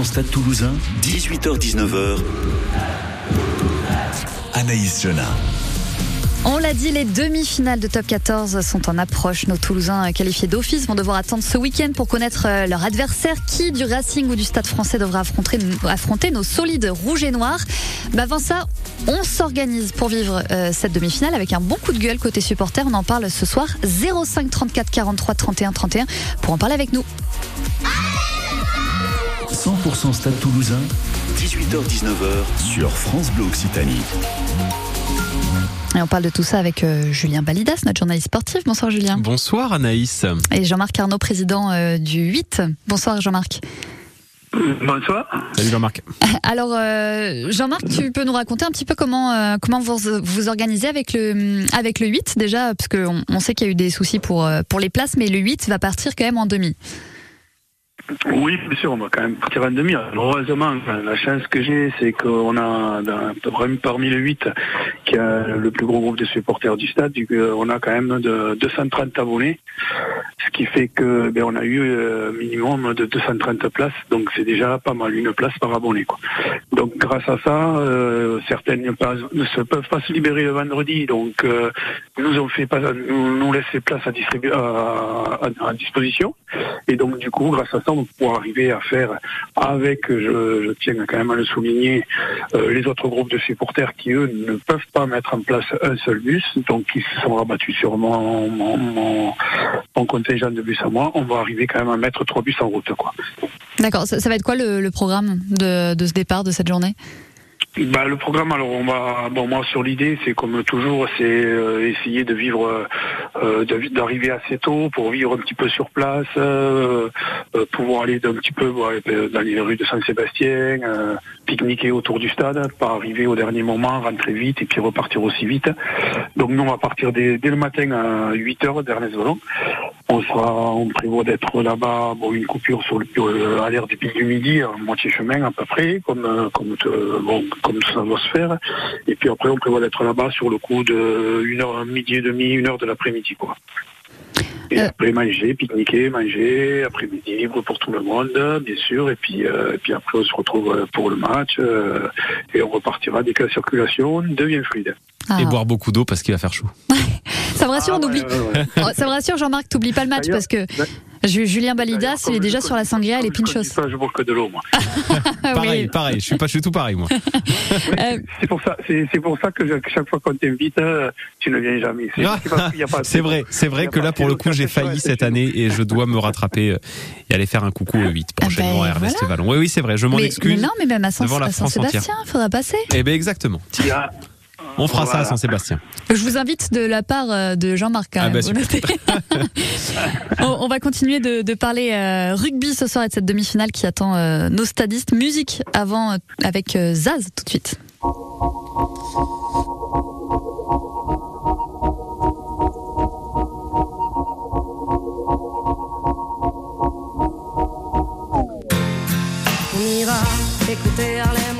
100% Stade Toulousain, 18h-19h. Anaïs Jona. On l'a dit, les demi-finales de top 14 sont en approche. Nos Toulousains qualifiés d'office vont devoir attendre ce week-end pour connaître euh, leur adversaire. Qui du Racing ou du Stade français devra affronter, affronter nos solides rouges et noirs? Bah Avant ça, on s'organise pour vivre euh, cette demi-finale avec un bon coup de gueule côté supporter. On en parle ce soir. 05 34 43 31 31 pour en parler avec nous. 100% Stade Toulousain, 18h-19h sur France Bleu Occitanie. Et on parle de tout ça avec euh, Julien Balidas, notre journaliste sportif. Bonsoir Julien. Bonsoir Anaïs. Et Jean-Marc Arnaud, président euh, du 8. Bonsoir Jean-Marc. Bonsoir. Salut Jean-Marc. Alors euh, Jean-Marc, tu peux nous raconter un petit peu comment comment vous vous organisez avec le avec le 8 déjà parce qu'on on sait qu'il y a eu des soucis pour pour les places mais le 8 va partir quand même en demi. Oui, bien sûr, on va quand même partir en demi. Heureusement, la chance que j'ai, c'est qu'on a parmi le 8 qui a le plus gros groupe de supporters du stade, on a quand même de 230 abonnés, ce qui fait que ben, on a eu un euh, minimum de 230 places, donc c'est déjà pas mal, une place par abonné. Quoi. Donc grâce à ça, euh, certaines ne se peuvent pas se libérer le vendredi, donc euh, nous ont fait pas, nous, nous laisser place à, distribuer, à, à disposition, et donc du coup, grâce à ça, pour arriver à faire avec, je, tiens quand même à le souligner, euh, les autres groupes de supporters qui, eux, ne peuvent pas mettre en place un seul bus, donc qui se sont rabattus sur mon, contingent de bus à moi, on va arriver quand même à mettre trois bus en route. D'accord, ça, va être quoi le, programme de ce départ, de cette journée? Bah, le programme, alors on va, bon moi sur l'idée, c'est comme toujours, c'est euh, essayer de vivre, euh, d'arriver assez tôt pour vivre un petit peu sur place, euh, pouvoir aller un petit peu dans les rues de Saint-Sébastien, pique-niquer autour du stade, pas arriver au dernier moment, rentrer vite et puis repartir aussi vite. Donc nous on va partir dès, le matin à 8 h dernier volant. On sera, prévoit d'être là-bas, bon une coupure sur le à l'air du pic du midi, à moitié chemin à peu près, comme comme bon comme ça doit se faire. Et puis après, on prévoit d'être là-bas sur le coup de une heure, midi et demi, une heure de l'après-midi, quoi. Et euh. après manger, pique-niquer, manger, après-midi libre pour tout le monde, bien sûr. Et puis, euh, et puis après, on se retrouve pour le match euh, et on repartira dès que la circulation devient fluide. Et ah. boire beaucoup d'eau parce qu'il va faire chaud. ça me rassure, on oublie. Oh, ça me rassure, Jean-Marc, t'oublies pas le match parce que. Julien Balidas, il est déjà sur la sangria et les pinchos. Je bois que de l'eau, moi. pareil, pareil. Je suis pas, je tout pareil, moi. Euh, c'est pour ça, c'est pour ça que chaque fois qu'on t'invite, tu ne viens jamais. C'est vrai, c'est vrai que là, pour le coup, j'ai failli cette année et je dois me rattraper euh, et aller faire un coucou au 8 prochainement ah ben, à Ernest Vallon. Oui, oui, c'est vrai. Je m'en excuse. Mais non, mais même à Saint-Sébastien, il faudra passer. Eh ben, exactement. On fera ça à Saint-Sébastien. Je vous invite de la part euh, de Jean-Marc. Ah bah, on, va continuer de, parler euh, rugby ce soir et de cette demi-finale qui attend euh, nos stadistes. Musique avant avec Zaz tout de suite. On ira écouter Harlem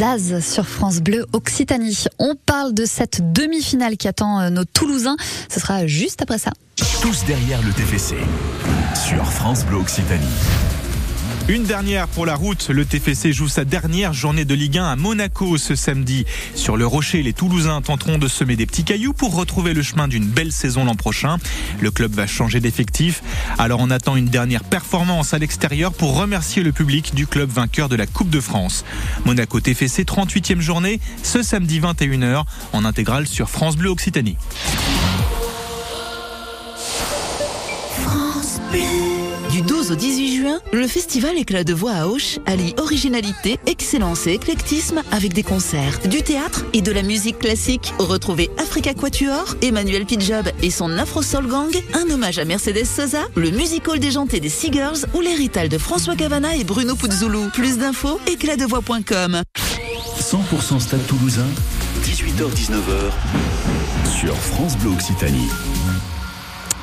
Jazz sur France Bleu Occitanie. On parle de cette demi-finale qui attend euh, nos Toulousains. Ce sera juste après ça. Tous derrière le TFC sur France Bleu Occitanie. Une dernière pour la route. Le TFC joue sa dernière journée de Ligue 1 à Monaco ce samedi. Sur le Rocher, les Toulousains tenteront de semer des petits cailloux pour retrouver le chemin d'une belle saison l'an prochain. Le club va changer d'effectif. Alors on attend une dernière performance à l'extérieur pour remercier le public du club vainqueur de la Coupe de France. Monaco TFC 38e journée ce samedi 21h en intégrale sur France Bleu Occitanie. Du 12 au 18 juin, le festival Éclat de voix à Auch allie originalité, excellence et éclectisme avec des concerts, du théâtre et de la musique classique. Retrouvez Africa Quatuor, Emmanuel Pidjob et son Afro Soul Gang, un hommage à Mercedes Sosa, le musical déjanté des Seagirls ou l'héritage de François Cavana et Bruno Puzzoulou. Plus d'infos, éclatdevoix.com. 100% Stade Toulousain, 18h-19h sur France Bleu Occitanie.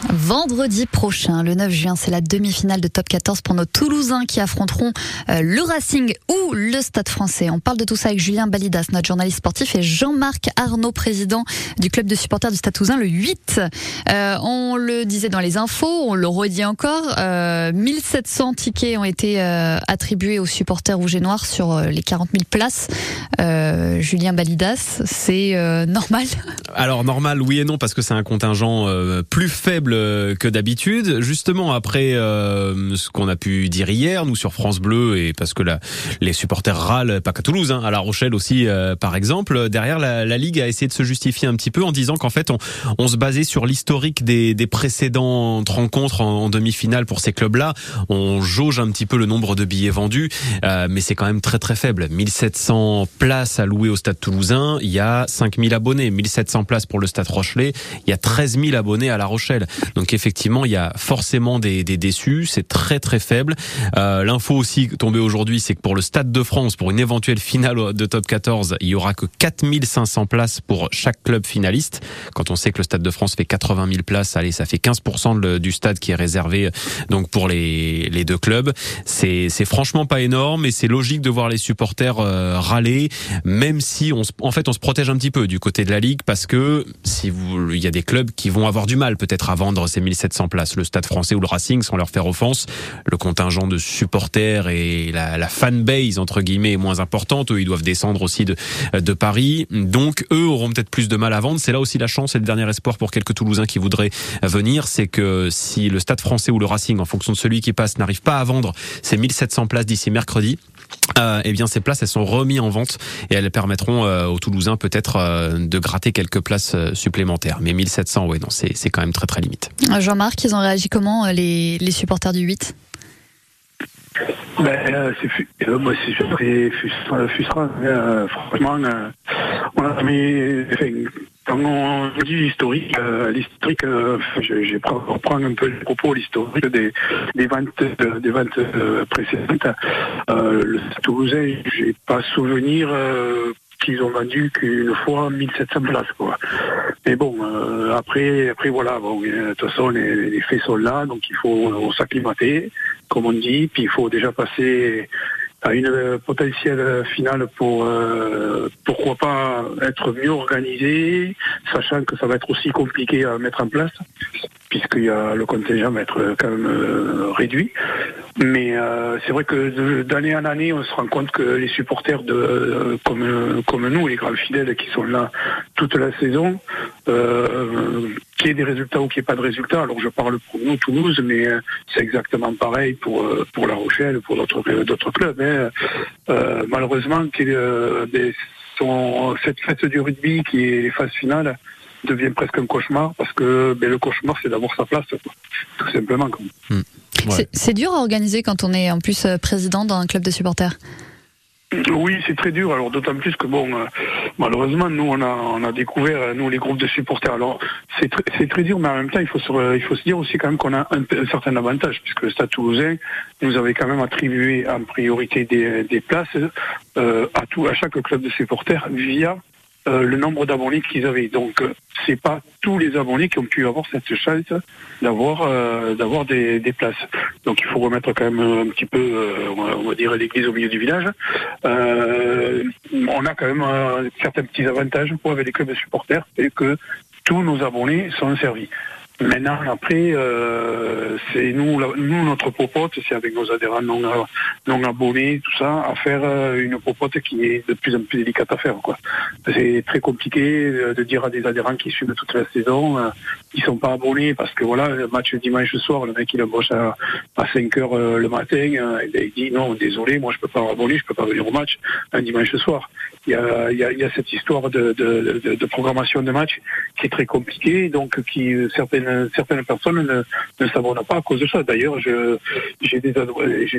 Vendredi prochain, le 9 juin, c'est la demi-finale de Top 14 pour nos Toulousains qui affronteront euh, le Racing ou le Stade français. On parle de tout ça avec Julien Balidas, notre journaliste sportif, et Jean-Marc Arnaud, président du club de supporters du Stade Toulousain, le 8. Euh, on le disait dans les infos, on le redit encore, euh, 1700 tickets ont été euh, attribués aux supporters rouges et noirs sur les 40 000 places. Julien Balidas, c'est normal? Alors normal, oui et non, parce que c'est un contingent plus faible que d'habitude. Justement, après euh, ce qu'on a pu dire hier, nous sur France Bleu, et parce que la, les supporters râlent, pas qu'à Toulouse, hein, à La Rochelle aussi, euh, par exemple, derrière la, la, Ligue a essayé de se justifier un petit peu en disant qu'en fait, on, on, se basait sur l'historique des, des, précédentes rencontres en, demi-finale pour ces clubs-là. On jauge un petit peu le nombre de billets vendus, euh, mais c'est quand même très très faible. 1700 places à louer au Stade Toulousain, il y a 5000 abonnés. 1700 places pour le Stade Rochelet, il y a 13 000 abonnés à La Rochelle. Donc effectivement, il y a forcément des, des déçus. C'est très très faible. Euh, L'info aussi tombée aujourd'hui, c'est que pour le Stade de France, pour une éventuelle finale de Top 14, il y aura que 4500 places pour chaque club finaliste. Quand on sait que le Stade de France fait 80 000 places, allez, ça fait 15% du stade qui est réservé donc pour les, les deux clubs. C'est franchement pas énorme et c'est logique de voir les supporters euh, râler, même si on, en fait on se protège un petit peu du côté de la ligue parce que si vous, il y a des clubs qui vont avoir du mal peut-être à ces 1700 places. Le Stade français ou le Racing, sans leur faire offense, le contingent de supporters et la, la fanbase, entre guillemets, est moins importante. Eux, ils doivent descendre aussi de, de Paris. Donc, eux auront peut-être plus de mal à vendre. C'est là aussi la chance et le dernier espoir pour quelques Toulousains qui voudraient venir. C'est que si le Stade français ou le Racing, en fonction de celui qui passe, n'arrive pas à vendre ces 1700 places d'ici mercredi, euh, eh bien ces places elles sont remises en vente et elles permettront euh, aux Toulousains peut-être euh, de gratter quelques places supplémentaires. Mais 1700, oui, non, c'est c'est quand même très très limite. Jean-Marc, ils ont réagi comment les, les supporters du 8 ben, c'est moi c'est très frustrant. franchement, on a mis, enfin, quand on dit l'historique, euh, l'historique, euh, je, je reprends un peu le propos, l'historique des, des ventes, euh, des ventes précédentes. le Toulousain, j'ai pas souvenir qu'ils ont vendu qu'une fois 1700 places quoi. Mais bon, après, après voilà, bon, de toute façon les, les, faits sont là, donc il faut s'acclimater, comme on dit, puis il faut déjà passer à une potentielle finale pour euh, pourquoi pas être mieux organisé, sachant que ça va être aussi compliqué à mettre en place, puisqu'il y a le contingent va être quand même euh, réduit. Mais euh, c'est vrai que d'année en année, on se rend compte que les supporters de comme comme nous, les grands fidèles qui sont là toute la saison, euh, qu'il y ait des résultats ou qu'il n'y ait pas de résultats. Alors je parle pour nous Toulouse, mais c'est exactement pareil pour pour La Rochelle, pour d'autres d'autres clubs. Hein. Euh, malheureusement, des, son, cette fête du rugby qui est les phases finales devient presque un cauchemar parce que ben, le cauchemar c'est d'avoir sa place tout simplement. Hmm. Ouais. C'est dur à organiser quand on est en plus euh, président dans un club de supporters? Oui, c'est très dur. Alors d'autant plus que bon, euh, malheureusement, nous on a on a découvert euh, nous les groupes de supporters. Alors c'est c'est très dur, mais en même temps il faut se il faut se dire aussi quand même qu'on a un, un, certain avantage puisque le Stade Toulousain nous avait quand même attribué en priorité des, des places euh, à tout à chaque club de supporters via euh, le nombre d'abonnés qu'ils avaient. Donc, euh, c'est pas tous les abonnés qui ont pu avoir cette chance d'avoir euh, d'avoir des, des places. Donc, il faut remettre quand même un petit peu, euh, on va- dire, l'église au milieu du village. Euh, on a quand même certains petits avantages pour avec les clubs supporters et que tous nos abonnés sont servis. Maintenant, après, euh, c'est nous, nous notre popote, c'est avec nos adhérents non, non abonnés, tout ça, à faire euh, une popote qui est de plus en plus délicate à faire. quoi. C'est très compliqué euh, de dire à des adhérents qui suivent toute la saison, euh, ils sont pas abonnés parce que voilà, le match dimanche soir, le mec il embauche à, à 5 heures euh, le matin, il dit non, désolé, moi je peux pas abonner, je peux pas venir au match un dimanche soir. Il y a, y a, y a cette histoire de, de, de, de programmation de match qui est très compliquée, donc qui certaines certaines personnes ne, ne s'abonnent pas à cause de ça. D'ailleurs, j'ai des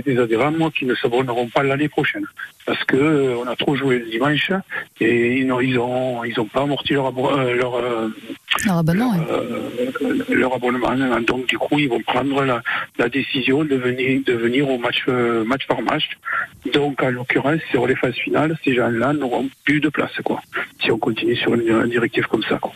des adhérents moi qui ne s'abonneront pas l'année prochaine parce que euh, on a trop joué le dimanche et ils n'ont ils ont ils ont pas amorti leur euh, leur euh, leur abonnement. ouais. euh, leur abonnement. Donc du coup, ils vont prendre la, la décision de venir de venir au match euh, match par match. Donc en l'occurrence, sur les phases finales, ces gens-là n'auront plus de place quoi. Si on continue sur une, une directive comme ça. Quoi.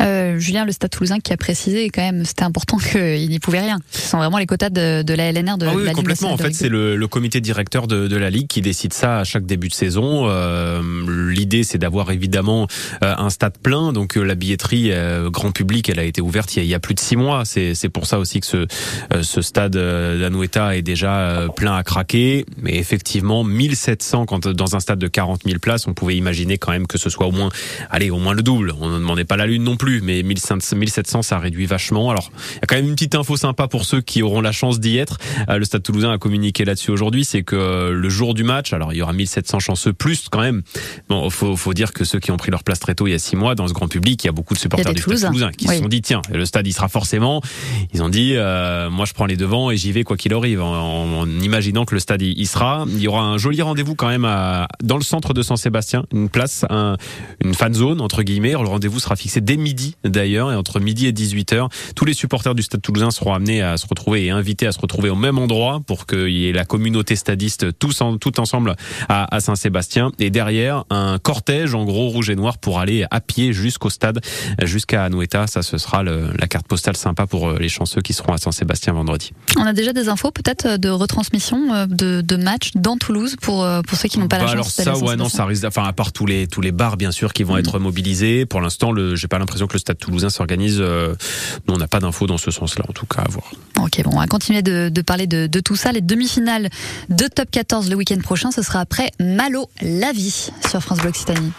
Euh, Julien, le Stade Toulousain qui a précisé quand même, c'était important qu'il n'y pouvait rien. Ce sont vraiment les quotas de, de la LNR de Ah oui, la Ligue complètement. En nationale de fait, c'est le, le comité directeur de, de la ligue qui décide ça à chaque début de saison. Euh, L'idée, c'est d'avoir évidemment euh, un stade plein. Donc euh, la billetterie euh, grand public, elle a été ouverte il y a, il y a plus de six mois. C'est pour ça aussi que ce, ce stade d'Anoeta est déjà plein à craquer. Mais effectivement, 1700 quand dans un stade de 40 000 places, on pouvait imaginer quand même que ce soit au moins, allez, au moins le double. On ne demandait pas la lune non plus, mais 1500 1700, ça réduit vachement. Alors, il y a quand même une petite info sympa pour ceux qui auront la chance d'y être. Euh, le Stade Toulousain a communiqué là-dessus aujourd'hui, c'est que euh, le jour du match, alors il y aura 1700 chanceux plus quand même. Bon, faut, faut dire que ceux qui ont pris leur place très tôt il y a six mois, dans ce grand public, il y a beaucoup de supporters du Toulousains. Stade Toulousain qui Oui. se sont dit tiens, le stade il sera forcément. Ils ont dit euh, moi je prends les devants et j'y vais quoi qu'il arrive, en, imaginant que le stade il, il sera. Il y aura un joli rendez-vous quand même à, dans le centre de Saint-Sébastien, une place, un, une fan zone entre guillemets. Le rendez-vous sera fixé dès midi d'ailleurs et entre midi et 18h, tous les supporters du Stade Toulousain seront amenés à se retrouver et invités à se retrouver au même endroit pour qu'il y ait la communauté stadiste tous en, tout ensemble à, à Saint-Sébastien et derrière un cortège en gros rouge et noir pour aller à pied jusqu'au stade, jusqu'à Anoeta. Ça, ce sera le- la carte postale sympa pour euh, les chanceux qui seront à Saint-Sébastien vendredi. On a déjà des infos peut-être euh, de retransmission euh, de, de matchs dans Toulouse pour, pour ceux qui n'ont pas la Bah chance alors ça, ouais, non, ça risque. Enfin, à part tous les tous les bars, bien sûr, qui vont être mobilisés. Pour l'instant, le, j'ai pas l'impression que le Stade Toulousain s'organise. euh, nous, on n'a pas d'infos dans ce sens-là, en tout cas, à voir. Ok, bon, on va continuer de, parler de, de tout ça. Les demi-finales de Top 14 le week-end prochain, ce sera après Malo la vie sur France Bleu Occitanie.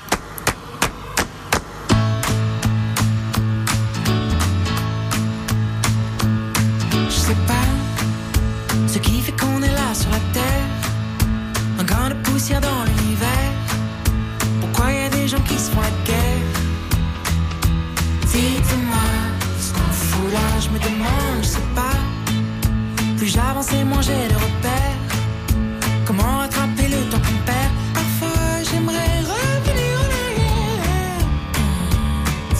Moins j'ai de repères. Comment rattraper le temps qu'on perd? Parfois j'aimerais revenir en arrière.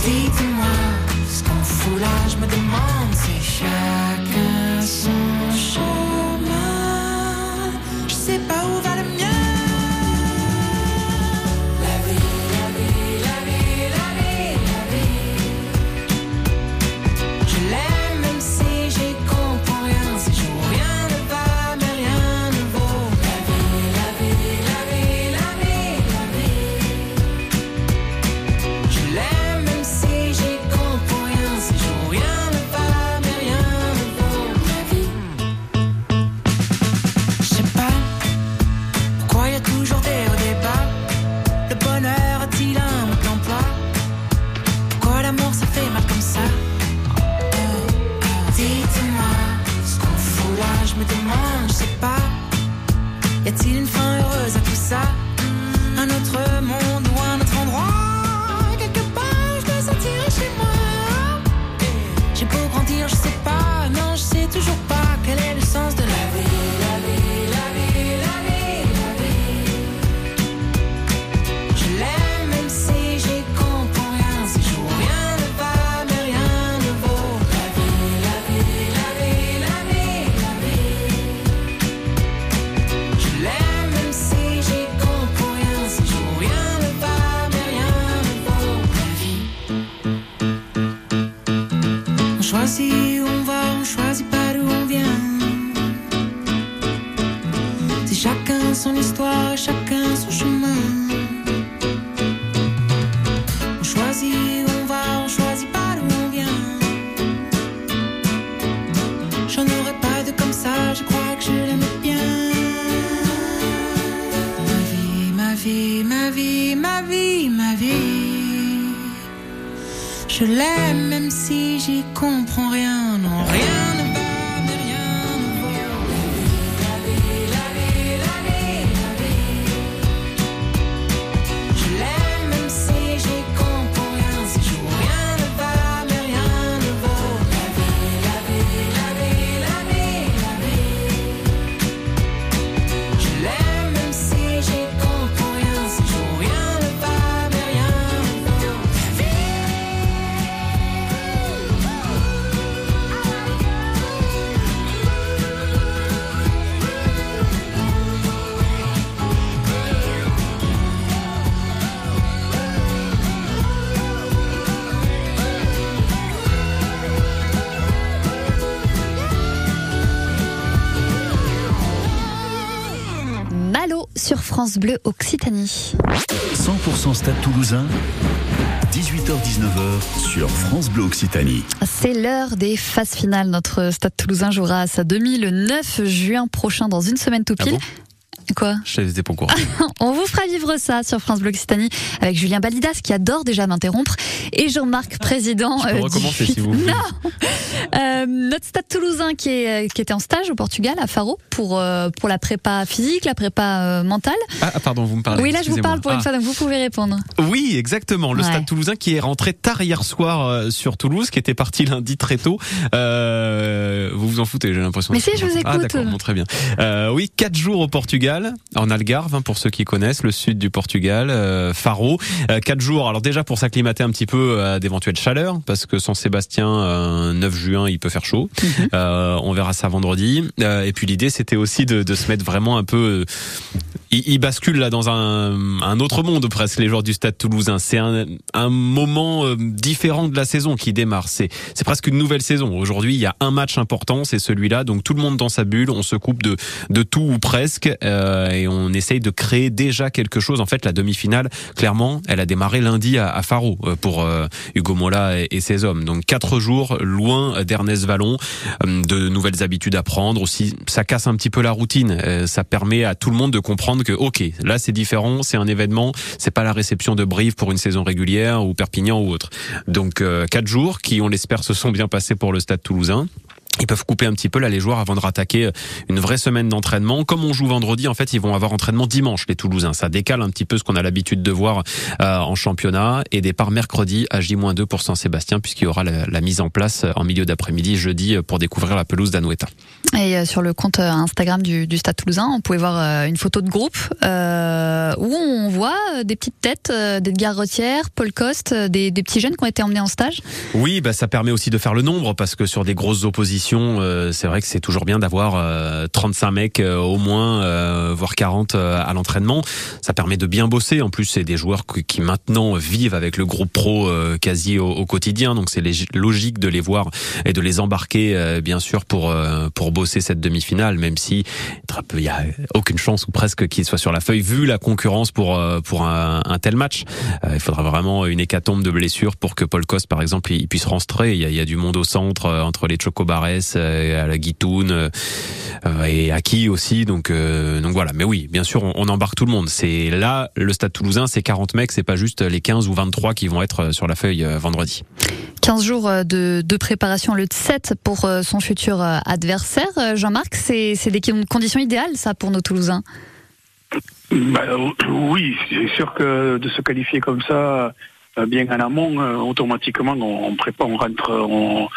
Dites-moi ce qu'on fout là, je me demande si chacun je me demande, je sais pas. Y a-t-il une fin heureuse à tout ça? Je France Bleu Occitanie. 100% Stade Toulousain, 18h-19h sur France Bleu Occitanie. C'est l'heure des phases finales. Notre Stade Toulousain jouera à sa demi le 9 juin prochain dans une semaine tout Ah pile. bon? Quoi Je n'étais pas au courant. On vous fera vivre ça sur France Bleu Occitanie avec Julien Balidas qui adore déjà m'interrompre et Jean-Marc président. Je peux euh, recommencer du- si vous voulez. Non Euh, Notre stade toulousain qui, est, qui était en stage au Portugal à Faro pour euh, pour la prépa physique, la prépa euh, mentale. Ah, ah, pardon, vous me parlez. oui là je vous parle pour une Ah. fois donc vous pouvez répondre. Oui, exactement. Le Ouais. Stade Toulousain qui est rentré tard hier soir euh, sur Toulouse, qui était parti lundi très tôt. Euh, vous vous en foutez, j'ai l'impression. Mais si, je vous Ah écoute. d'accord, bon, très bien. Euh, oui, quatre jours au Portugal, en Algarve, hein, pour ceux qui connaissent le sud du Portugal, euh, Faro. Euh, quatre jours. Alors déjà pour s'acclimater un petit peu à d'éventuelles chaleurs, parce que San Sébastien, euh, 9 juin, il peut faire chaud. Mhm. On verra ça vendredi. Et puis l'idée, c'était aussi de, de se mettre vraiment un peu. Euh, il, il bascule là dans un, un autre monde presque les joueurs du Stade Toulousain. C'est un, un moment euh, différent de la saison qui démarre. C'est presque une nouvelle saison. Aujourd'hui, il y a un match important, c'est celui-là. Donc tout le monde dans sa bulle, on se coupe de de tout ou presque euh, et on essaye de créer déjà quelque chose. En fait, la demi-finale, clairement, elle a démarré lundi à, à Faro euh, pour euh, Hugo Mola et, ses hommes. Donc quatre jours loin d'Ernest Vallon, euh, de nouvelles habitudes à prendre. Aussi, ça casse un petit peu la routine. Ça permet à tout le monde de comprendre que ok, là c'est différent, c'est un événement, c'est pas la réception de Brive pour une saison régulière ou Perpignan ou autre. Donc euh, quatre jours qui, on l'espère, se sont bien passés pour le Stade Toulousain. Ils peuvent couper un petit peu là les joueurs avant de rattaquer une vraie semaine d'entraînement. Comme on joue vendredi, en fait, ils vont avoir entraînement dimanche les Toulousains. Ça décale un petit peu ce qu'on a l'habitude de voir euh, en championnat et départ mercredi à J-2 pour Saint-Sébastien puisqu'il y aura la, la mise en place en milieu d'après-midi jeudi pour découvrir la pelouse d'Anoueta. Et euh, sur le compte euh, Instagram du, du Stade Toulousain, on pouvait voir euh, une photo de groupe euh, où on voit euh, des petites têtes euh, d'Edgar Retière, Paul Coste, euh, des, des petits jeunes qui ont été emmenés en stage. Oui, bah ça permet aussi de faire le nombre parce que sur des grosses oppositions, euh, c'est vrai que c'est toujours bien d'avoir euh, 35 mecs euh, au moins, euh, voire 40 euh, à l'entraînement. Ça permet de bien bosser. En plus, c'est des joueurs qui, maintenant vivent avec le groupe pro quasi au, quotidien, donc c'est logique de les voir et de les embarquer, bien sûr, pour pour bosser cette demi-finale, même si il y a aucune chance ou presque qu'ils soient sur la feuille vu la concurrence pour pour un, tel match. Il faudra vraiment une hécatombe de blessures pour que Paul Coste, par exemple, il puisse rentrer. Il y a, il y a du monde au centre entre les Chocobares, euh, à la Guitoun euh, et Aki aussi. Donc euh, donc voilà. Mais oui, bien sûr, on, on embarque tout le monde. C'est là le Stade Toulousain, c'est 40 mecs, c'est pas juste les 15 ou 23 qui vont être sur la feuille vendredi. 15 jours de, de préparation, le 7 pour son futur adversaire. Jean-Marc, c'est c'est des conditions idéales, ça, pour nos Toulousains? Bah, oui, c'est sûr que de se qualifier comme ça, bien en amont, automatiquement, on, on prépare, on rentre on-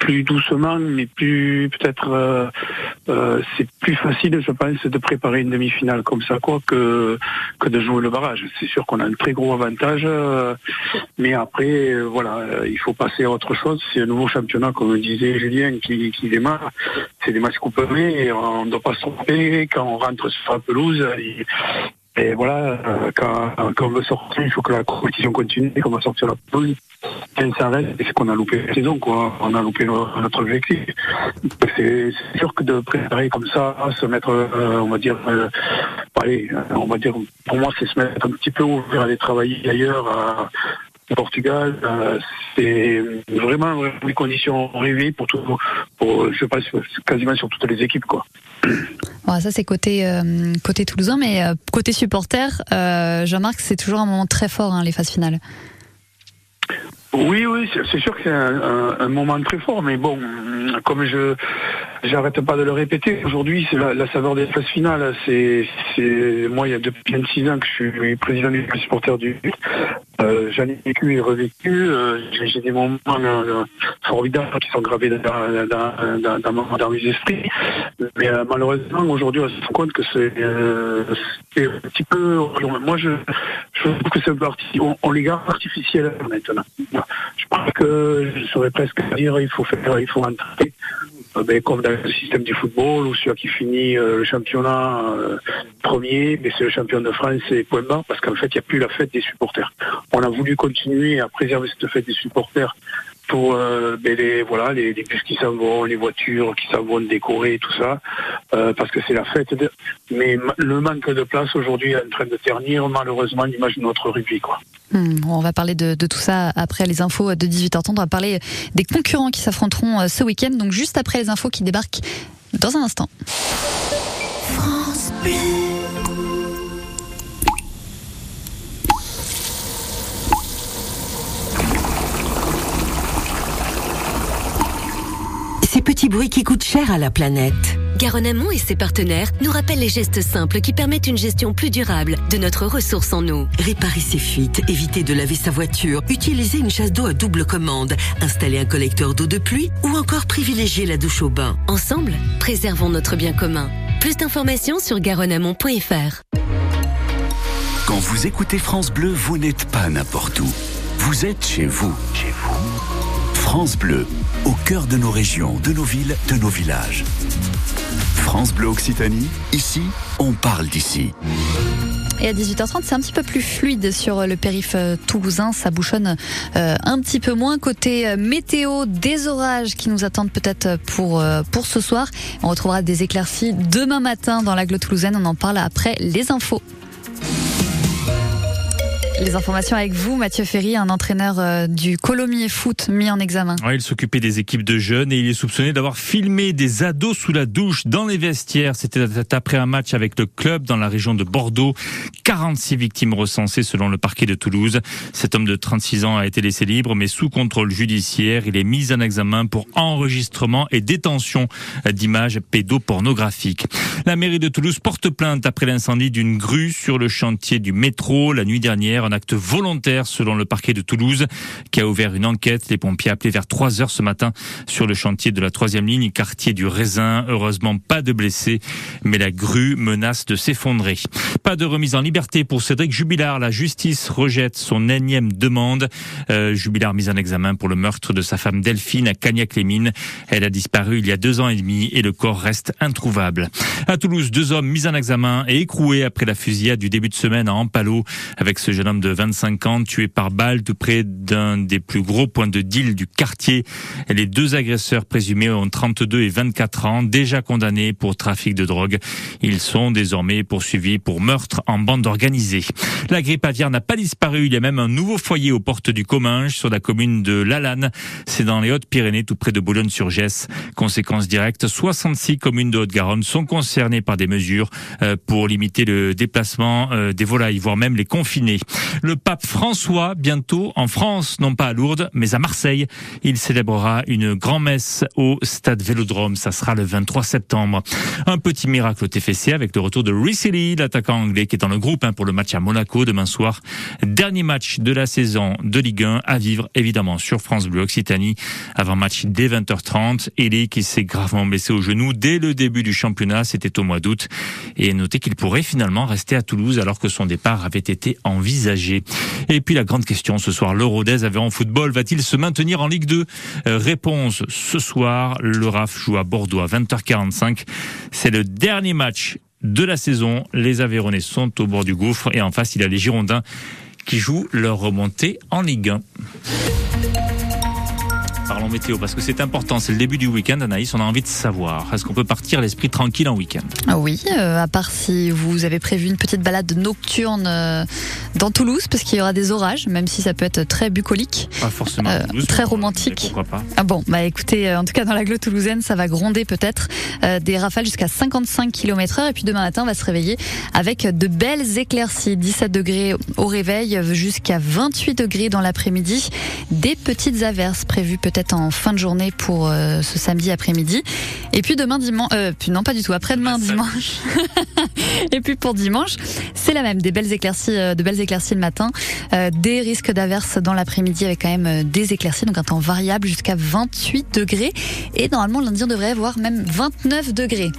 plus doucement, mais plus peut-être euh, euh, c'est plus facile, je pense, de préparer une demi-finale comme ça, quoi, que que de jouer le barrage. C'est sûr qu'on a un très gros avantage, euh, mais après, euh, voilà, euh, il faut passer à autre chose. C'est un nouveau championnat, comme disait Julien, qui, qui démarre. C'est des matchs coupés on ne doit pas se tromper quand on rentre sur la pelouse. Et voilà, euh, quand, quand on veut sortir, il faut que la compétition continue, qu'on va sortir la pelouse. maintien s'arrête, c'est qu'on a loupé la saison, quoi. On a loupé notre objectif. C'est sûr que de préparer comme ça, se mettre, euh, on va dire, euh, allez, on va dire, pour moi, c'est se mettre un petit peu ouvert aller travailler ailleurs, au Portugal. Euh, c'est vraiment, vraiment les conditions rêvées pour tout, pour, je pense, quasiment sur toutes les équipes, quoi. Bon, ça c'est côté euh, côté toulousain, mais euh, côté supporter, euh, Jean-Marc, c'est toujours un moment très fort hein, les phases finales. Oui, oui, c'est c'est sûr que c'est un, un- un moment très fort, mais bon, comme je j'arrête pas de le répéter, aujourd'hui, c'est la, saveur des phases finales. C'est, moi, il y a depuis 26 ans que je suis président du supporter du euh, J'en ai vécu et revécu. euh, j'ai, des moments euh, formidables qui sont gravés dans, dans, dans, dans, mes esprits. Mais euh, malheureusement, aujourd'hui, on se rend compte que c'est, euh, un petit peu. Moi, je, je trouve que c'est un peu on, on les garde artificiels maintenant. Je pense que je saurais presque dire il faut faire, il faut entrer. Euh, ben, comme dans le système du football, où celui qui finit euh, le championnat euh, premier, mais c'est le champion de France et point barre, parce qu'en fait, il n'y a plus la fête des supporters. On a voulu continuer à préserver cette fête des supporters pour euh, ben, les voilà les, les bus qui s'en vont, les voitures qui s'en vont décorer tout ça, euh, parce que c'est la fête. De... Mais ma- le manque de place aujourd'hui est en train de ternir malheureusement l'image de notre rugby quoi. Hmm, on va parler de, de tout ça après les infos de 18h30. On va parler des concurrents qui s'affronteront euh, ce week-end, donc juste après les infos qui débarquent dans un instant. France Bleu. Ces petits bruits qui coûtent cher à la planète. Garonne Amont et ses partenaires nous rappellent les gestes simples qui permettent une gestion plus durable de notre ressource en eau. Réparer ses fuites, éviter de laver sa voiture, utiliser une chasse d'eau à double commande, installer un collecteur d'eau de pluie ou encore privilégier la douche au bain. Ensemble, préservons notre bien commun. Plus d'informations sur garonneamont.fr. Quand vous écoutez France Bleu, vous n'êtes pas n'importe où. Vous êtes chez vous. Chez vous. France Bleu, au cœur de nos régions, de nos villes, de nos villages. France Bleu Occitanie, ici, on parle d'ici. Et à 18h30, c'est un petit peu plus fluide sur le périph' toulousain. Ça bouchonne euh, un petit peu moins. Côté euh, météo, des orages qui nous attendent peut-être pour, euh, pour ce soir. On retrouvera des éclaircies demain matin dans l'agglo toulousaine. On en parle après les infos. Les informations avec vous, Mathieu Ferry, un entraîneur euh, du Colomiers Foot mis en examen. Il s'occupait des équipes de jeunes et il est soupçonné d'avoir filmé des ados sous la douche dans les vestiaires. C'était après un match avec le club dans la région de Bordeaux. 46 victimes recensées selon le parquet de Toulouse. Cet homme de 36 ans a été laissé libre mais sous contrôle judiciaire. Il est mis en examen pour enregistrement et détention d'images pédopornographiques. La mairie de Toulouse porte plainte après l'incendie d'une grue sur le chantier du métro la nuit dernière. Un acte volontaire selon le parquet de Toulouse qui a ouvert une enquête. Les pompiers appelés vers 3 heures ce matin sur le chantier de la troisième ligne, quartier du Raisin. Heureusement, pas de blessés, mais la grue menace de s'effondrer. Pas de remise en liberté pour Cédric Jubilard. La justice rejette son énième demande. Euh, Jubilard mis en examen pour le meurtre de sa femme Delphine à Cagnac-les-Mines. Elle a disparu il y a deux ans et demi et le corps reste introuvable. À Toulouse, deux hommes mis en examen et écroués après la fusillade du début de semaine à Ampalo avec ce jeune homme de 25 ans tué par balle tout près d'un des plus gros points de deal du quartier. Les deux agresseurs présumés ont 32 et 24 ans, déjà condamnés pour trafic de drogue. Ils sont désormais poursuivis pour meurtre en bande organisée. La grippe aviaire n'a pas disparu. Il y a même un nouveau foyer aux portes du Comminges sur la commune de Lalanne. C'est dans les Hautes-Pyrénées, tout près de Boulogne-sur-Gesse. Conséquence directe, 66 communes de Haute-Garonne sont concernées par des mesures euh, pour limiter le déplacement euh, des volailles, voire même les confiner. Le pape François, bientôt en France, non pas à Lourdes, mais à Marseille. Il célébrera une grand-messe au stade Vélodrome. Ça sera le 23 septembre. Un petit miracle au TFC avec le retour de Reece Lee, l'attaquant anglais qui est dans le groupe hein, pour le match à Monaco demain soir. Dernier match de la saison de Ligue 1 à vivre évidemment sur France Bleu Occitanie avant match dès 20h30. Ely qui s'est gravement blessé au genou dès le début du championnat, c'était au mois d'août. Et notez qu'il pourrait finalement rester à Toulouse alors que son départ avait été envisagé. Et puis la grande question ce soir, le Rodez en football va-t-il se maintenir en Ligue 2 Euh, Réponse ce soir, le RAF joue à Bordeaux à 20h45. C'est le dernier match de la saison. Les Aveyronnais sont au bord du gouffre et en face il y a les Girondins qui jouent leur remontée en Ligue 1. Parlons météo parce que c'est important, c'est le début du week-end, Anaïs, on a envie de savoir. Est-ce qu'on peut partir l'esprit tranquille en week-end? Ah Oui, euh, à part si vous avez prévu une petite balade nocturne euh, dans Toulouse, parce qu'il y aura des orages, même si ça peut être très bucolique. Pas forcément. Euh, Toulouse, très romantique. Pourquoi pas Ah bon, bah écoutez, euh, en tout cas dans l'agglo toulousaine, ça va gronder peut-être des rafales jusqu'à 55 km heure. Et puis demain matin, on va se réveiller avec de belles éclaircies. 17 degrés au réveil jusqu'à 28 degrés dans l'après-midi. Des petites averses prévues peut-être en fin de journée pour euh, ce samedi après-midi. Et puis demain dimanche, euh, puis non pas du tout, après-demain dimanche. Et puis pour dimanche, c'est la même, des belles éclaircies, euh, de belles éclaircies le matin, des risques d'averses dans l'après-midi avec quand même des éclaircies, donc un temps variable jusqu'à 28 degrés. Et normalement lundi on devrait avoir même 29 degrés.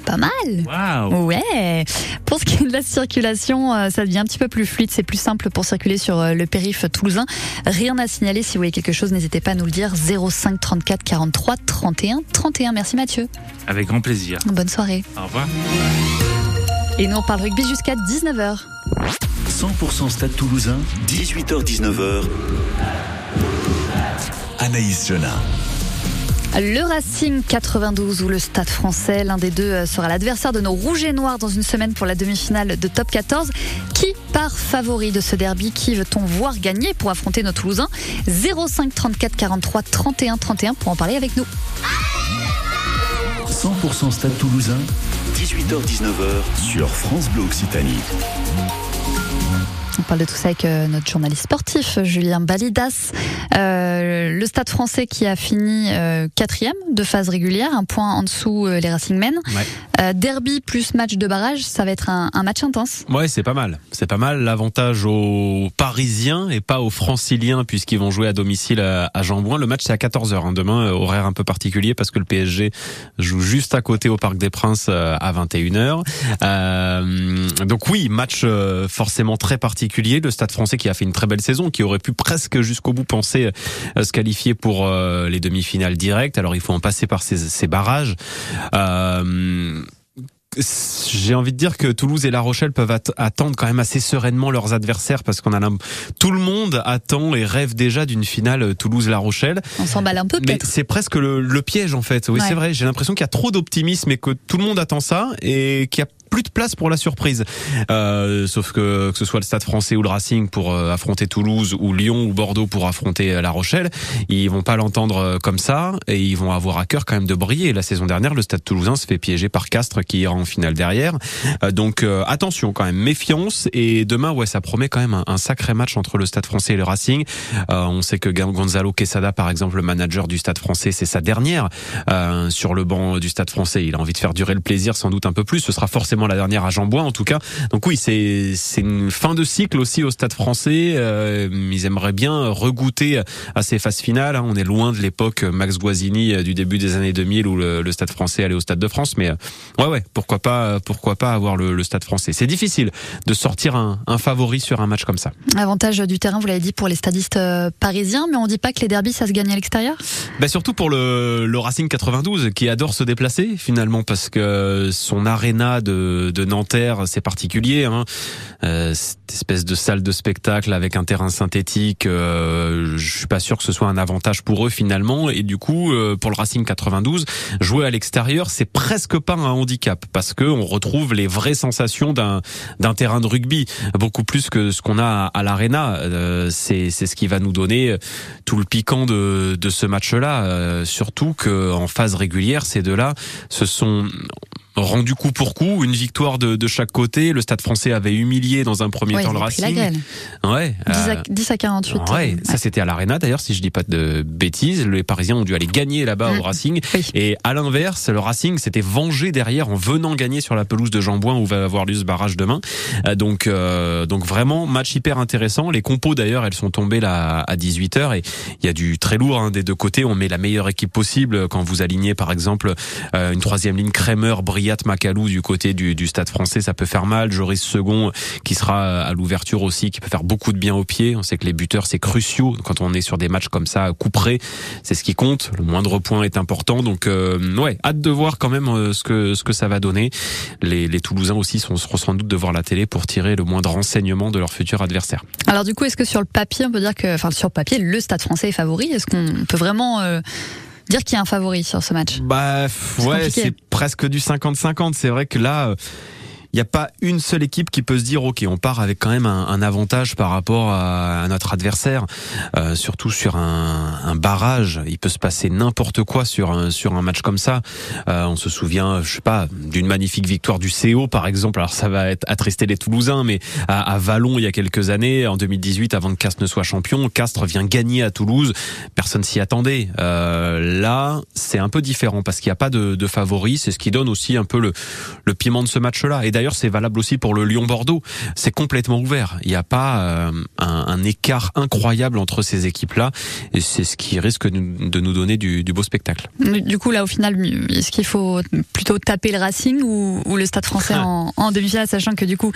Pas mal. Waouh Ouais. Pour ce qui est de la circulation, euh, ça devient un petit peu plus fluide, c'est plus simple pour circuler sur euh, le périph' toulousain. Rien à signaler. Si vous voyez quelque chose, n'hésitez pas à nous le dire. 05 34 43 31 31. Merci Mathieu. Avec grand plaisir. Bonne soirée. Au revoir. Et nous on parle rugby jusqu'à 19h. 100% Stade Toulousain, 18h-19h. Anaïs Genin. Le Racing 92 ou le Stade français, l'un des deux euh, sera l'adversaire de nos Rouges et Noirs dans une semaine pour la demi-finale de Top 14. Qui part favori de ce derby? Qui veut-on voir gagner pour affronter nos Toulousains? 05 34 43 31 31 pour en parler avec nous. 100% Stade Toulousain, 18h-19h sur France Bleu Occitanie. On parle de tout ça avec euh, notre journaliste sportif, Julien Balidas. Euh, le Stade français qui a fini euh, quatrième de phase régulière, un point en dessous euh, les Racing Men. Ouais. Euh, derby plus match de barrage, ça va être un, un match intense. Ouais, c'est pas mal. C'est pas mal. L'avantage aux Parisiens et pas aux Franciliens puisqu'ils vont jouer à domicile à, à Jambouin. Le match c'est à 14h hein. demain, horaire un peu particulier parce que le PSG joue juste à côté au Parc des Princes à 21h. Euh, donc oui, match forcément très particulier. Le Stade français qui a fait une très belle saison, qui aurait pu presque jusqu'au bout penser euh, se qualifier pour euh, les demi-finales directes. Alors il faut en passer par ces, ces barrages. Euh, j'ai envie de dire que Toulouse et La Rochelle peuvent at- attendre quand même assez sereinement leurs adversaires parce qu'on a tout le monde attend et rêve déjà d'une finale Toulouse-La Rochelle. On s'emballe un peu Mais peut-être. c'est presque le, le piège en fait. Oui, Ouais. c'est vrai. J'ai l'impression qu'il y a trop d'optimisme et que tout le monde attend ça et qu'il y a plus de place pour la surprise. Euh, sauf que que ce soit le Stade Français ou le Racing pour euh, affronter Toulouse ou Lyon ou Bordeaux pour affronter euh, La Rochelle, ils vont pas l'entendre euh, comme ça et ils vont avoir à cœur quand même de briller. La saison dernière, le Stade Toulousain se fait piéger par Castres qui ira en finale derrière. Euh, donc euh, attention quand même, méfiance et demain ouais ça promet quand même un, un sacré match entre le Stade Français et le Racing. On sait que Gon- Gonzalo Quesada par exemple le manager du Stade Français c'est sa dernière sur le banc du Stade Français. Il a envie de faire durer le plaisir sans doute un peu plus. Ce sera forcément la dernière à Jean-Bois en tout cas. Donc oui c'est c'est une fin de cycle aussi au Stade Français. Euh, ils aimeraient bien regoûter à ces phases finales. hein. On est loin de l'époque Max Guazzini euh, du début des années 2000 où le, le Stade Français allait au Stade de France. Mais euh, ouais ouais pourquoi pas pourquoi pas avoir le, le Stade Français. C'est difficile de sortir un, un favori sur un match comme ça. Avantage du terrain, vous l'avez dit, pour les stadistes parisiens, mais on dit pas que les derbys, ça se gagne à l'extérieur? Bah surtout pour le, le Racing 92 qui adore se déplacer finalement parce que son aréna de, de Nanterre c'est particulier. Hein. Euh, cette espèce de salle de spectacle avec un terrain synthétique, euh, je suis pas sûr que ce soit un avantage pour eux finalement. Et du coup euh, pour le Racing 92 jouer à l'extérieur c'est presque pas un handicap parce que on retrouve les vraies sensations d'un d'un terrain de rugby beaucoup plus que ce qu'on a à, à. Euh, c'est c'est ce qui va nous donner tout le piquant de, de ce match-là. Euh, surtout que en phase régulière, ces deux-là se sont rendus coup pour coup, une victoire de, de chaque côté. Le Stade Français avait humilié dans un premier Ouais, temps le la Racing. graine. Ouais. 10 à, euh, 10 à 48. Ouais, euh, ça c'était à l'Arena d'ailleurs, si je dis pas de bêtises. Les Parisiens ont dû aller gagner là-bas Mm. au Racing. Oui. Et à l'inverse, le Racing s'était vengé derrière en venant gagner sur la pelouse de Jambouin où va avoir lieu ce barrage demain. Euh, donc, euh, donc vraiment match hyper intéressant. Les compos d'ailleurs, elles sont tombées là à 18h et il y a du très lourd hein, des deux côtés. On met la meilleure équipe possible quand vous alignez par exemple euh, une troisième ligne Kremer, Briand Riyad Makalou du côté du, Stade Français, ça peut faire mal. Joris Second qui sera à l'ouverture aussi, qui peut faire beaucoup de bien au pied. On sait que les buteurs c'est cruciaux quand on est sur des matchs comme ça, couperés, c'est ce qui compte. Le moindre point est important, donc euh, ouais, hâte de voir quand même euh, ce que ce que ça va donner. Les, Toulousains aussi sont, seront sans doute de voir la télé pour tirer le moindre renseignement de leur futur adversaire. Alors du coup, est-ce que sur le papier, on peut dire que, enfin sur le papier, le Stade Français est favori? Est-ce qu'on peut vraiment euh, dire qu'il y a un favori sur ce match Bah ouais, c'est presque du 50-50. C'est vrai que là, euh, il n'y a pas une seule équipe qui peut se dire ok, on part avec quand même un, avantage par rapport à, notre adversaire, Euh, surtout sur un, barrage. Il peut se passer n'importe quoi sur un sur un match comme ça. Euh, on se souvient, je sais pas, d'une magnifique victoire du CO par exemple. Alors ça va être attristé les Toulousains, mais à, à Vallon il y a quelques années, en 2018, avant que Castres ne soit champion, Castres vient gagner à Toulouse. Personne s'y attendait. Euh, là, c'est un peu différent parce qu'il n'y a pas de, de favori. C'est ce qui donne aussi un peu le, le piment de ce match-là. Et c'est valable aussi pour le Lyon-Bordeaux. C'est complètement ouvert. Il n'y a pas euh, un, un écart incroyable entre ces équipes-là. Et c'est ce qui risque de nous- donner du, du beau spectacle. Du coup, là, au final, est-ce qu'il faut plutôt taper le Racing ou, ou le Stade Français en, en demi-finale, sachant que du coup,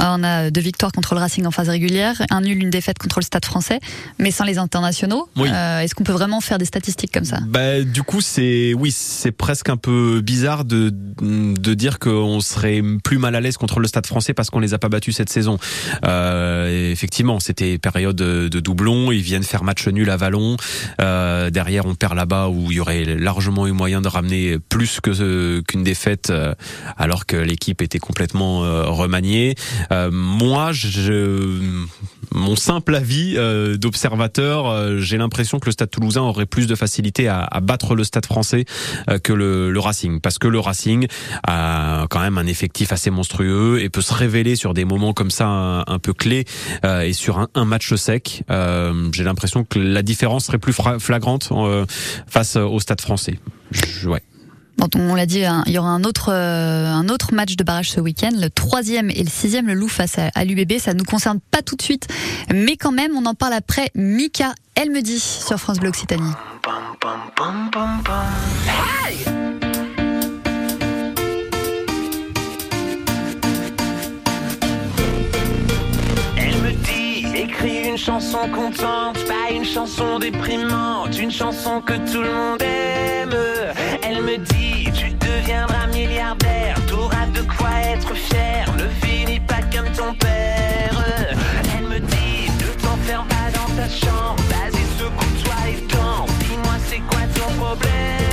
euh, on a deux victoires contre le Racing en phase régulière, un nul, une défaite contre le Stade Français, mais sans les internationaux. Oui. Euh, est-ce qu'on peut vraiment faire des statistiques comme ça? Bah, du coup, c'est oui, c'est presque un peu bizarre de de dire qu'on serait plus mal à l'aise contre le Stade Français parce qu'on les a pas battus cette saison. Euh, effectivement, c'était période de, de doublon. Ils viennent faire match nul à Vallon. Euh, derrière, on perd là-bas où il y aurait largement eu moyen de ramener plus que qu'une défaite, euh, alors que l'équipe était complètement remaniée. Moi, je, mon simple avis euh, d'observateur, euh, j'ai l'impression que le Stade Toulousain aurait plus de facilité à, battre le Stade Français euh, que le, Racing, parce que le Racing a quand même un effectif assez monstrueux et peut se révéler sur des moments comme ça un, peu clés et sur un, match sec. J'ai l'impression que la différence serait plus flagrante face au Stade Français. Bon, on l'a dit, hein, il y aura un autre, euh, un autre match de barrage ce week-end, le troisième et le sixième, le Loup face à, à l'UBB. Ça nous concerne pas tout de suite, mais quand même, on en parle après. Mika, elle me dit sur France Bleu Occitanie. Écris une chanson contente, pas une chanson déprimante, une chanson que tout le monde aime. Elle me dit, tu deviendras milliardaire, t'auras de quoi être fier, ne finis pas comme ton père. Elle me dit, ne t'enferme pas dans ta chambre, vas-y secoue-toi et danse, dis-moi c'est quoi ton problème?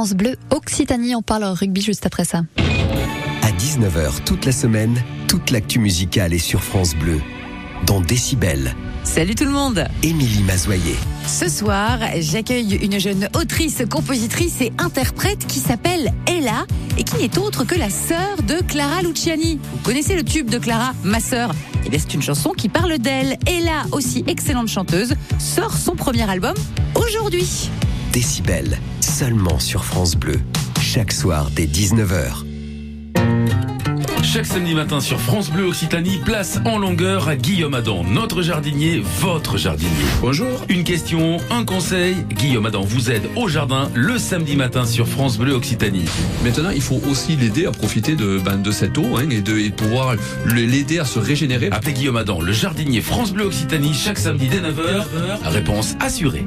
France Bleu Occitanie. On parle rugby juste après ça. À 19h toute la semaine, toute l'actu musicale est sur France Bleu. Dans Décibel, Salut tout le monde Émilie Mazoyer. Ce soir, j'accueille une jeune autrice, compositrice et interprète qui s'appelle Ella et qui n'est autre que la sœur de Clara Luciani. Vous connaissez le tube de Clara, ma sœur? Eh bien, c'est une chanson qui parle d'elle. Ella, aussi excellente chanteuse, sort son premier album aujourd'hui. Décibel, seulement sur France Bleu. Chaque soir dès 19h. Chaque samedi matin sur France Bleu Occitanie, place en longueur à Guillaume Adam, notre jardinier, votre jardinier. Bonjour. Une question, un conseil. Guillaume Adam vous aide au jardin le samedi matin sur France Bleu Occitanie. Maintenant, il faut aussi l'aider à profiter de, ben, de cette eau hein, et de et pouvoir le- l'aider à se régénérer. Appelez Guillaume Adam, le jardinier France Bleu Occitanie, chaque samedi dès 9h. Réponse assurée.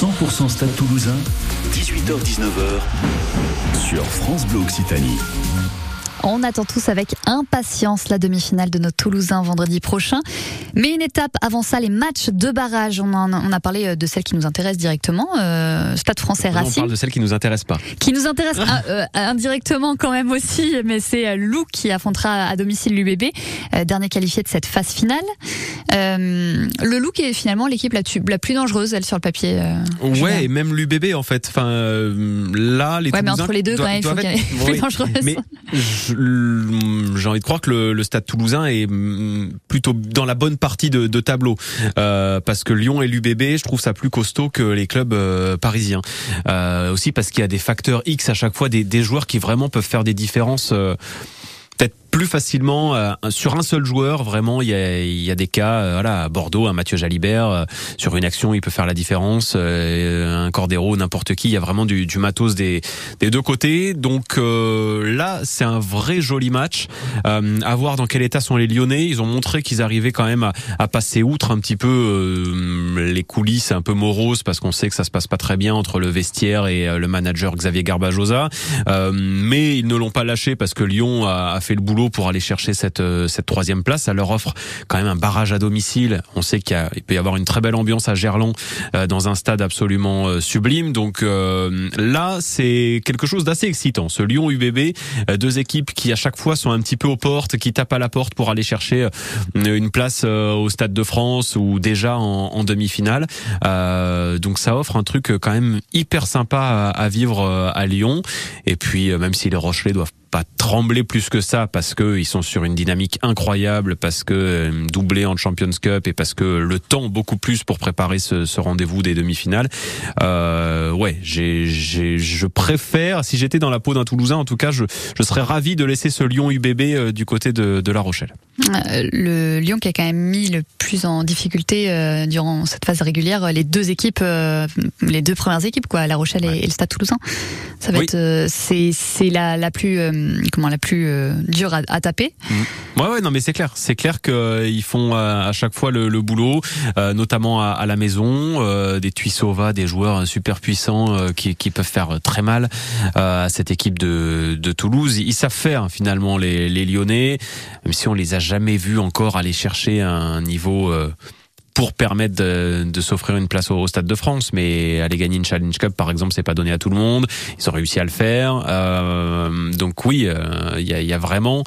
100% Stade Toulousain, 18h-19h sur France Bleu Occitanie. On attend tous avec impatience la demi-finale de nos Toulousains vendredi prochain. Mais une étape avant ça, les matchs de barrage. On, en- on a parlé euh, de celles qui nous intéressent directement. Euh, Stade français Non, on Racing. parle de celle qui nous intéresse pas. qui nous intéresse euh, euh, indirectement quand même aussi, mais c'est Lou qui affrontera à domicile l'UBB, euh, dernier qualifié de cette phase finale. Le Lou qui est finalement l'équipe la, plus dangereuse, elle, sur le papier. Ouais, et même l'UBB en fait. Enfin, là, les Ouais, mais entre les deux, quand même, il faut plus dangereuse. Mais j'ai envie de croire que le, Stade Toulousain est mm, plutôt dans la bonne partie de, tableau, Euh, parce que Lyon et l'UBB, je trouve ça plus costaud que les clubs euh, parisiens. Euh, aussi parce qu'il y a des facteurs X à chaque fois, des, des joueurs qui vraiment peuvent faire des différences. Peut-être plus facilement euh, sur un seul joueur. Vraiment, il y a, y a des cas. euh, voilà, à Bordeaux, un Mathieu Jalibert euh, sur une action, il peut faire la différence. euh, un Cordero, n'importe qui. Il y a vraiment du, du matos des, des deux côtés. Donc euh, là, c'est un vrai joli match. À voir dans quel état sont les Lyonnais. Ils ont montré qu'ils arrivaient quand même à, à passer outre un petit peu les coulisses un peu moroses parce qu'on sait que ça se passe pas très bien entre le vestiaire et le manager Xavier Garbajosa. Mais ils ne l'ont pas lâché parce que Lyon a, a fait le boulot pour aller chercher cette euh, cette troisième place. Ça leur offre quand même un barrage à domicile. On sait qu'il peut y avoir une très belle ambiance à Gerland euh, dans un stade absolument euh, sublime. Donc euh, là, c'est quelque chose d'assez excitant. Ce Lyon UBB, euh, deux équipes qui à chaque fois sont un petit peu aux portes, qui tapent à la porte pour aller chercher une place au Stade de France ou déjà en, demi-finale. Donc ça offre un truc quand même hyper sympa à, à vivre à Lyon. Et puis même si les Rochelais doivent pas trembler plus que ça parce que ils sont sur une dynamique incroyable, parce que euh, doublé en Champions Cup et parce que le temps beaucoup plus pour préparer ce, ce rendez-vous des demi-finales. Euh, ouais, j'ai, j'ai, je préfère, si j'étais dans la peau d'un Toulousain, en tout cas, je, je serais ravi de laisser ce Lyon UBB euh, du côté de, de La Rochelle. Euh, le Lyon qui a quand même mis le plus en difficulté euh, durant cette phase régulière les deux équipes, euh, les deux premières équipes quoi, La Rochelle et, et le Stade Toulousain. Ça va Oui. être, c'est c'est la la plus euh, comment la plus euh, dure à, taper. Ouais, ouais, non, mais c'est clair. C'est clair qu'ils font euh, à chaque fois le, boulot, notamment à, la maison, euh, des Tuisova, des joueurs super puissants qui, peuvent faire très mal à cette équipe de, de Toulouse. Ils savent faire finalement les, les Lyonnais, même si on les a jamais vus encore aller chercher un niveau. Pour permettre de, de s'offrir une place au, au Stade de France, mais aller gagner une Challenge Cup, par exemple, c'est pas donné à tout le monde. Ils ont réussi à le faire, Euh, donc oui, euh, il y, a, y a vraiment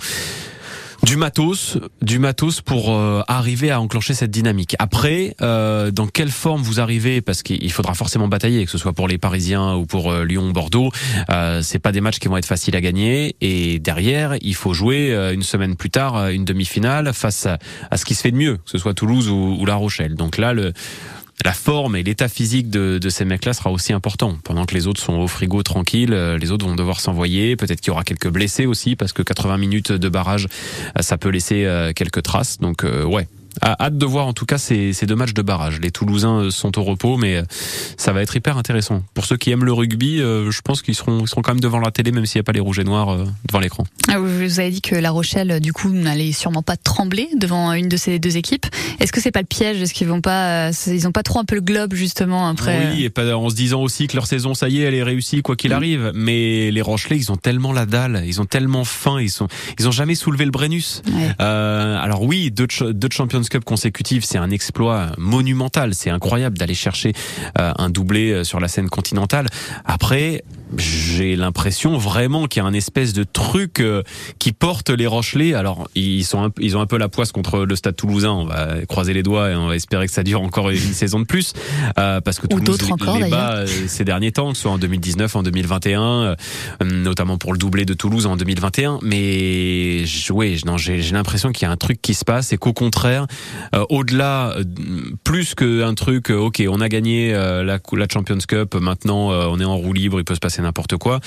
du matos, du matos pour euh, arriver à enclencher cette dynamique. Après, euh, dans quelle forme vous arrivez, parce qu'il faudra forcément batailler, que ce soit pour les Parisiens ou pour euh, Lyon, Bordeaux, euh, c'est pas des matchs qui vont être faciles à gagner. Et derrière, il faut jouer euh, une semaine plus tard une demi-finale face à, à ce qui se fait de mieux, que ce soit Toulouse ou, ou La Rochelle. Donc là, le la forme et l'état physique de, ces mecs-là sera aussi important. Pendant que les autres sont au frigo tranquilles, euh, les autres vont devoir s'envoyer. Peut-être qu'il y aura quelques blessés aussi, parce que 80 minutes de barrage, euh, ça peut laisser euh, quelques traces. Donc ouais. Hâte de voir en tout cas ces, ces deux matchs de barrage. Les Toulousains euh, sont au repos, mais euh, ça va être hyper intéressant. Pour ceux qui aiment le rugby, euh, je pense qu'ils seront, ils seront quand même devant la télé, même s'il n'y a pas les rouges et noirs devant l'écran. Ah, Vous vous avez dit que La Rochelle, du coup, n'allait sûrement pas trembler devant une de ces deux équipes. Est-ce que c'est pas le piège? Est-ce qu'ils vont pas, ils ont pas trop un peu le globe justement après Oui, et pas en se disant aussi que leur saison, ça y est, elle est réussie quoi qu'il arrive. Mais les Rochelais, ils ont tellement la dalle, ils ont tellement faim, ils sont, ils ont jamais soulevé le Brennus. Ouais. Euh, alors oui, deux, deux de Champions Cup consécutives, c'est un exploit monumental. C'est incroyable d'aller chercher euh, un doublé euh, sur la scène continentale. Après, j'ai l'impression vraiment qu'il y a un espèce de truc euh, qui porte les Rochelais. Alors, ils sont un, ils ont un peu la poisse contre le Stade Toulousain. On va croiser les doigts et on va espérer que ça dure encore une saison de plus, euh, parce que Ou Toulouse les- encore, les bat euh, ces derniers temps, que ce soit en 2019, en 2021, euh, notamment pour le doublé de Toulouse en 2021. Mais je- ouais, non, j'ai l'impression qu'il y a un truc qui se passe et qu'au contraire, euh, au-delà, plus qu'un truc, ok, on a gagné euh, la, la Champions Cup, maintenant euh, on est en roue libre, il peut se passer n'importe quoi.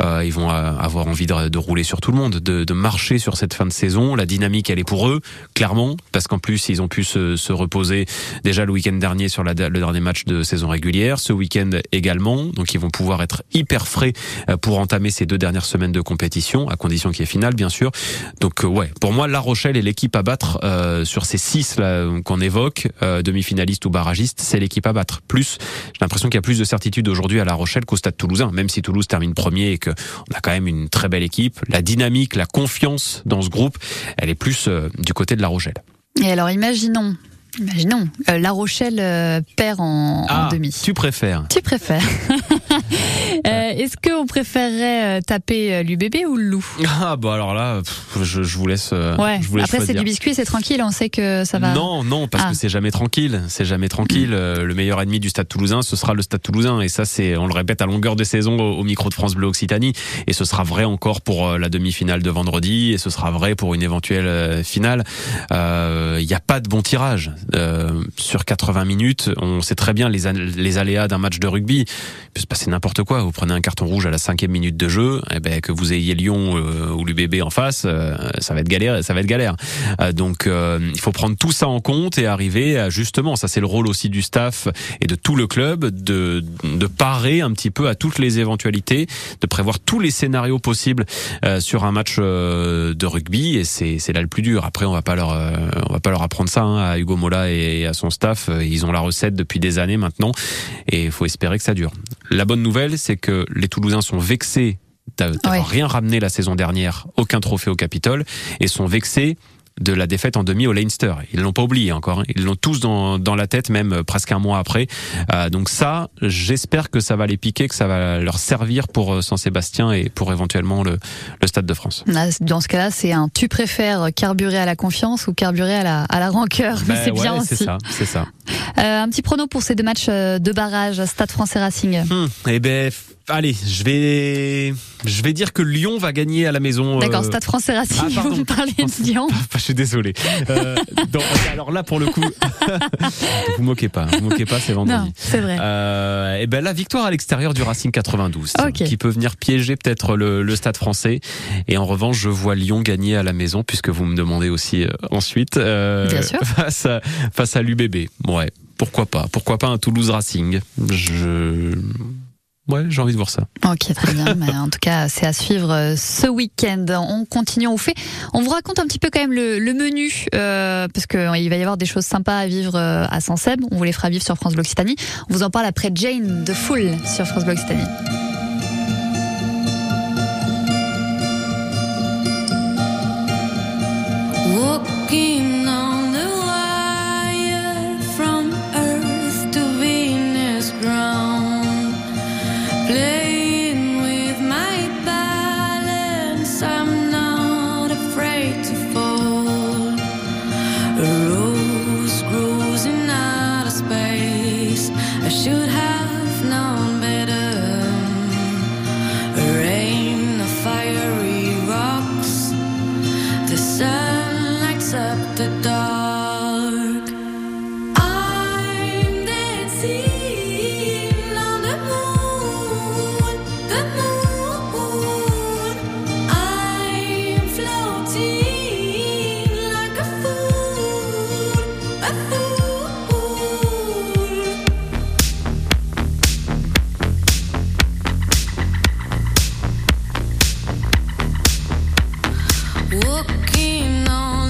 Euh, ils vont euh, avoir envie de, de rouler sur tout le monde, de, de marcher sur cette fin de saison. La dynamique, elle est pour eux, clairement, parce qu'en plus ils ont pu se, se reposer déjà le week-end dernier sur la, le dernier match de saison régulière, ce week-end également. Donc ils vont pouvoir être hyper frais euh, pour entamer ces deux dernières semaines de compétition, à condition qu'il y ait finale, bien sûr. Donc euh, ouais, pour moi, La Rochelle est l'équipe à battre euh, sur ces six qu'on évoque, euh, demi-finaliste ou barragiste, c'est l'équipe à battre. Plus, j'ai l'impression qu'il y a plus de certitude aujourd'hui à La Rochelle qu'au Stade Toulousain, même si Toulouse termine premier et que on a quand même une très belle équipe. La dynamique, la confiance dans ce groupe, elle est plus euh, du côté de La Rochelle. Et alors, imaginons, imaginons, euh, La Rochelle euh, perd en, en Ah, demi. tu préfères Tu préfères Euh, Est-ce qu'on préférerait euh, taper euh, l'UBB ou le loup? Ah bah alors là, pff, je, je vous laisse. euh, Ouais. je vous laisse Après, c'est du biscuit, c'est tranquille. On sait que ça va. Non, non, parce Ah. que c'est jamais tranquille. C'est jamais tranquille. Euh, Le meilleur ennemi du Stade Toulousain, ce sera le Stade Toulousain, et ça, c'est, on le répète à longueur de saison au, au micro de France Bleu Occitanie, et ce sera vrai encore pour la demi-finale de vendredi, et ce sera vrai pour une éventuelle finale. Il n'y a pas de bon tirage Euh, sur 80 minutes. On sait très bien les, les aléas d'un match de rugby. Il peut se passer n'importe quoi. Vous prenez un carton rouge à la cinquième minute de jeu, eh ben, que vous ayez Lyon euh, ou l'UBB en face, euh, ça va être galère. Ça va être galère. Donc il faut prendre tout ça en compte et arriver à justement, ça c'est le rôle aussi du staff et de tout le club, de, de parer un petit peu à toutes les éventualités, de prévoir tous les scénarios possibles sur un match de rugby et c'est là le plus dur. Après on va pas leur on va pas leur apprendre ça hein, à Hugo Et à son staff. Euh, Ils ont la recette depuis des années maintenant et il faut espérer que ça dure. La bonne nouvelle c'est que les Toulousains sont vexés d'a- d'avoir rien ramené la saison dernière, aucun trophée au Capitole, et sont vexés de la défaite en demi au Leinster. Ils l'ont pas oublié encore. hein. Ils l'ont tous dans, dans la tête, même euh, presque un mois après. Euh, donc ça, j'espère que ça va les piquer, que ça va leur servir pour euh, Saint-Sébastien et pour éventuellement le, le Stade de France. Là, Dans ce cas-là, c'est un tu préfères carburer à la confiance ou carburer à la, à la rancœur. Mais Ben c'est bien aussi. C'est ça, c'est ça. Euh, un petit prono pour ces deux matchs euh, de barrage, Stade français Racing. Hmm, eh ben, allez, je vais, je vais dire que Lyon va gagner à la maison. D'accord, euh, Stade français Racing, Ah, vous me parlez de Lyon. je suis désolé. Euh, dans- alors là, pour le coup, vous moquez pas, vous moquez pas, c'est vendredi. Non, c'est vrai. Euh, et ben la victoire à l'extérieur du Racing 92, Ok. qui peut venir piéger peut-être le, le Stade Français. Et en revanche, je vois Lyon gagner à la maison, puisque vous me demandez aussi euh, ensuite euh, Bien sûr. face à face à l'UBB. Ouais, pourquoi pas Pourquoi pas un Toulouse Racing? Je Ouais, j'ai envie de voir ça. Ok, très bien. Mais en tout cas, c'est à suivre euh, ce week-end. On continue, on fait. On vous raconte un petit peu quand même le, le menu, euh, parce qu'il va y avoir des choses sympas à vivre euh, à Sanseb. On vous les fera vivre sur France Bleu Occitanie. On vous en parle après Jane de Full sur France Bleu Occitanie. qui non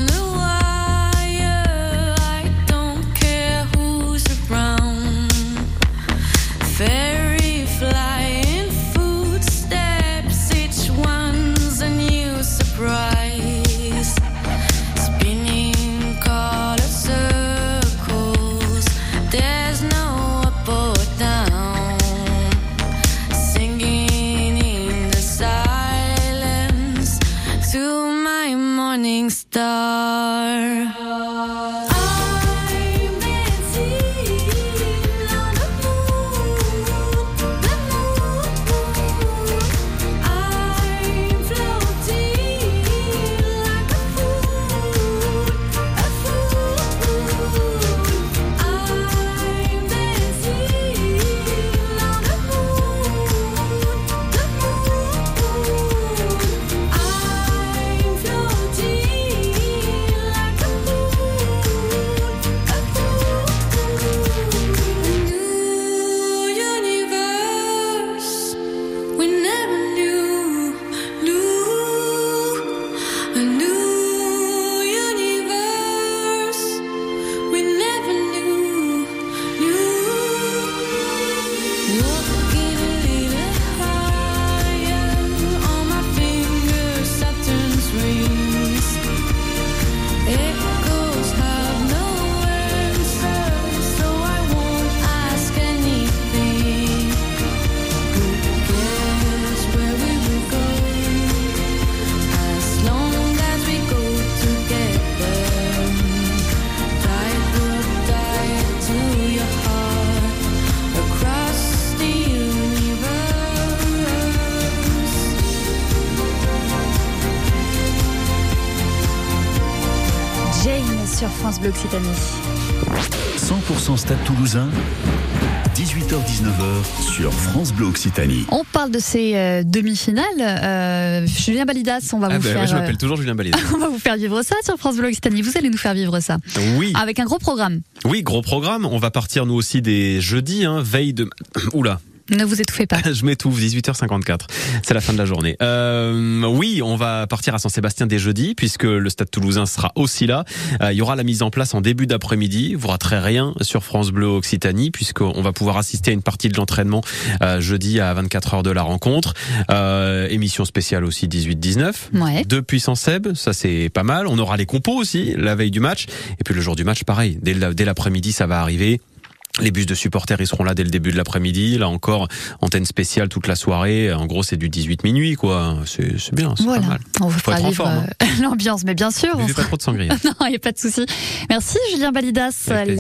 Bleu Occitanie. 100% Stade Toulousain. 18h-19h sur France Bleu Occitanie. On parle de ces euh, demi-finales. Euh, Julien Balidas, on va Ah vous bah faire. ouais, je euh, m'appelle toujours Julien Balise. on va vous faire vivre ça sur France Bleu Occitanie. Vous allez nous faire vivre ça. Oui. Avec un gros programme. Oui, gros programme. On va partir nous aussi des jeudis, hein, veille de. Oula. Ne vous étouffez pas. Je m'étouffe, 18h54. C'est la fin de la journée. Euh, oui, on va partir à Saint-Sébastien dès jeudi, puisque le Stade Toulousain sera aussi là. Euh, il y aura la mise en place en début d'après-midi. Vous raterez rien sur France Bleu Occitanie, puisqu'on va pouvoir assister à une partie de l'entraînement euh, jeudi à 24 heures de la rencontre. Euh, émission spéciale aussi 18-19. Ouais. Deux puissants Seb, ça c'est pas mal. On aura les compos aussi, la veille du match. Et puis le jour du match, pareil. Dès l'après-midi, ça va arriver. Les bus de supporters, ils seront là dès le début de l'après-midi. Là encore, antenne spéciale toute la soirée. En gros, c'est du 18 minuit, quoi. C'est bien, c'est pas Voilà. mal. On vous fera vivre hein. euh, l'ambiance, mais bien sûr. Buvez sera- pas trop de sangria. non, il n'y a pas de souci. Merci Julien Balidas.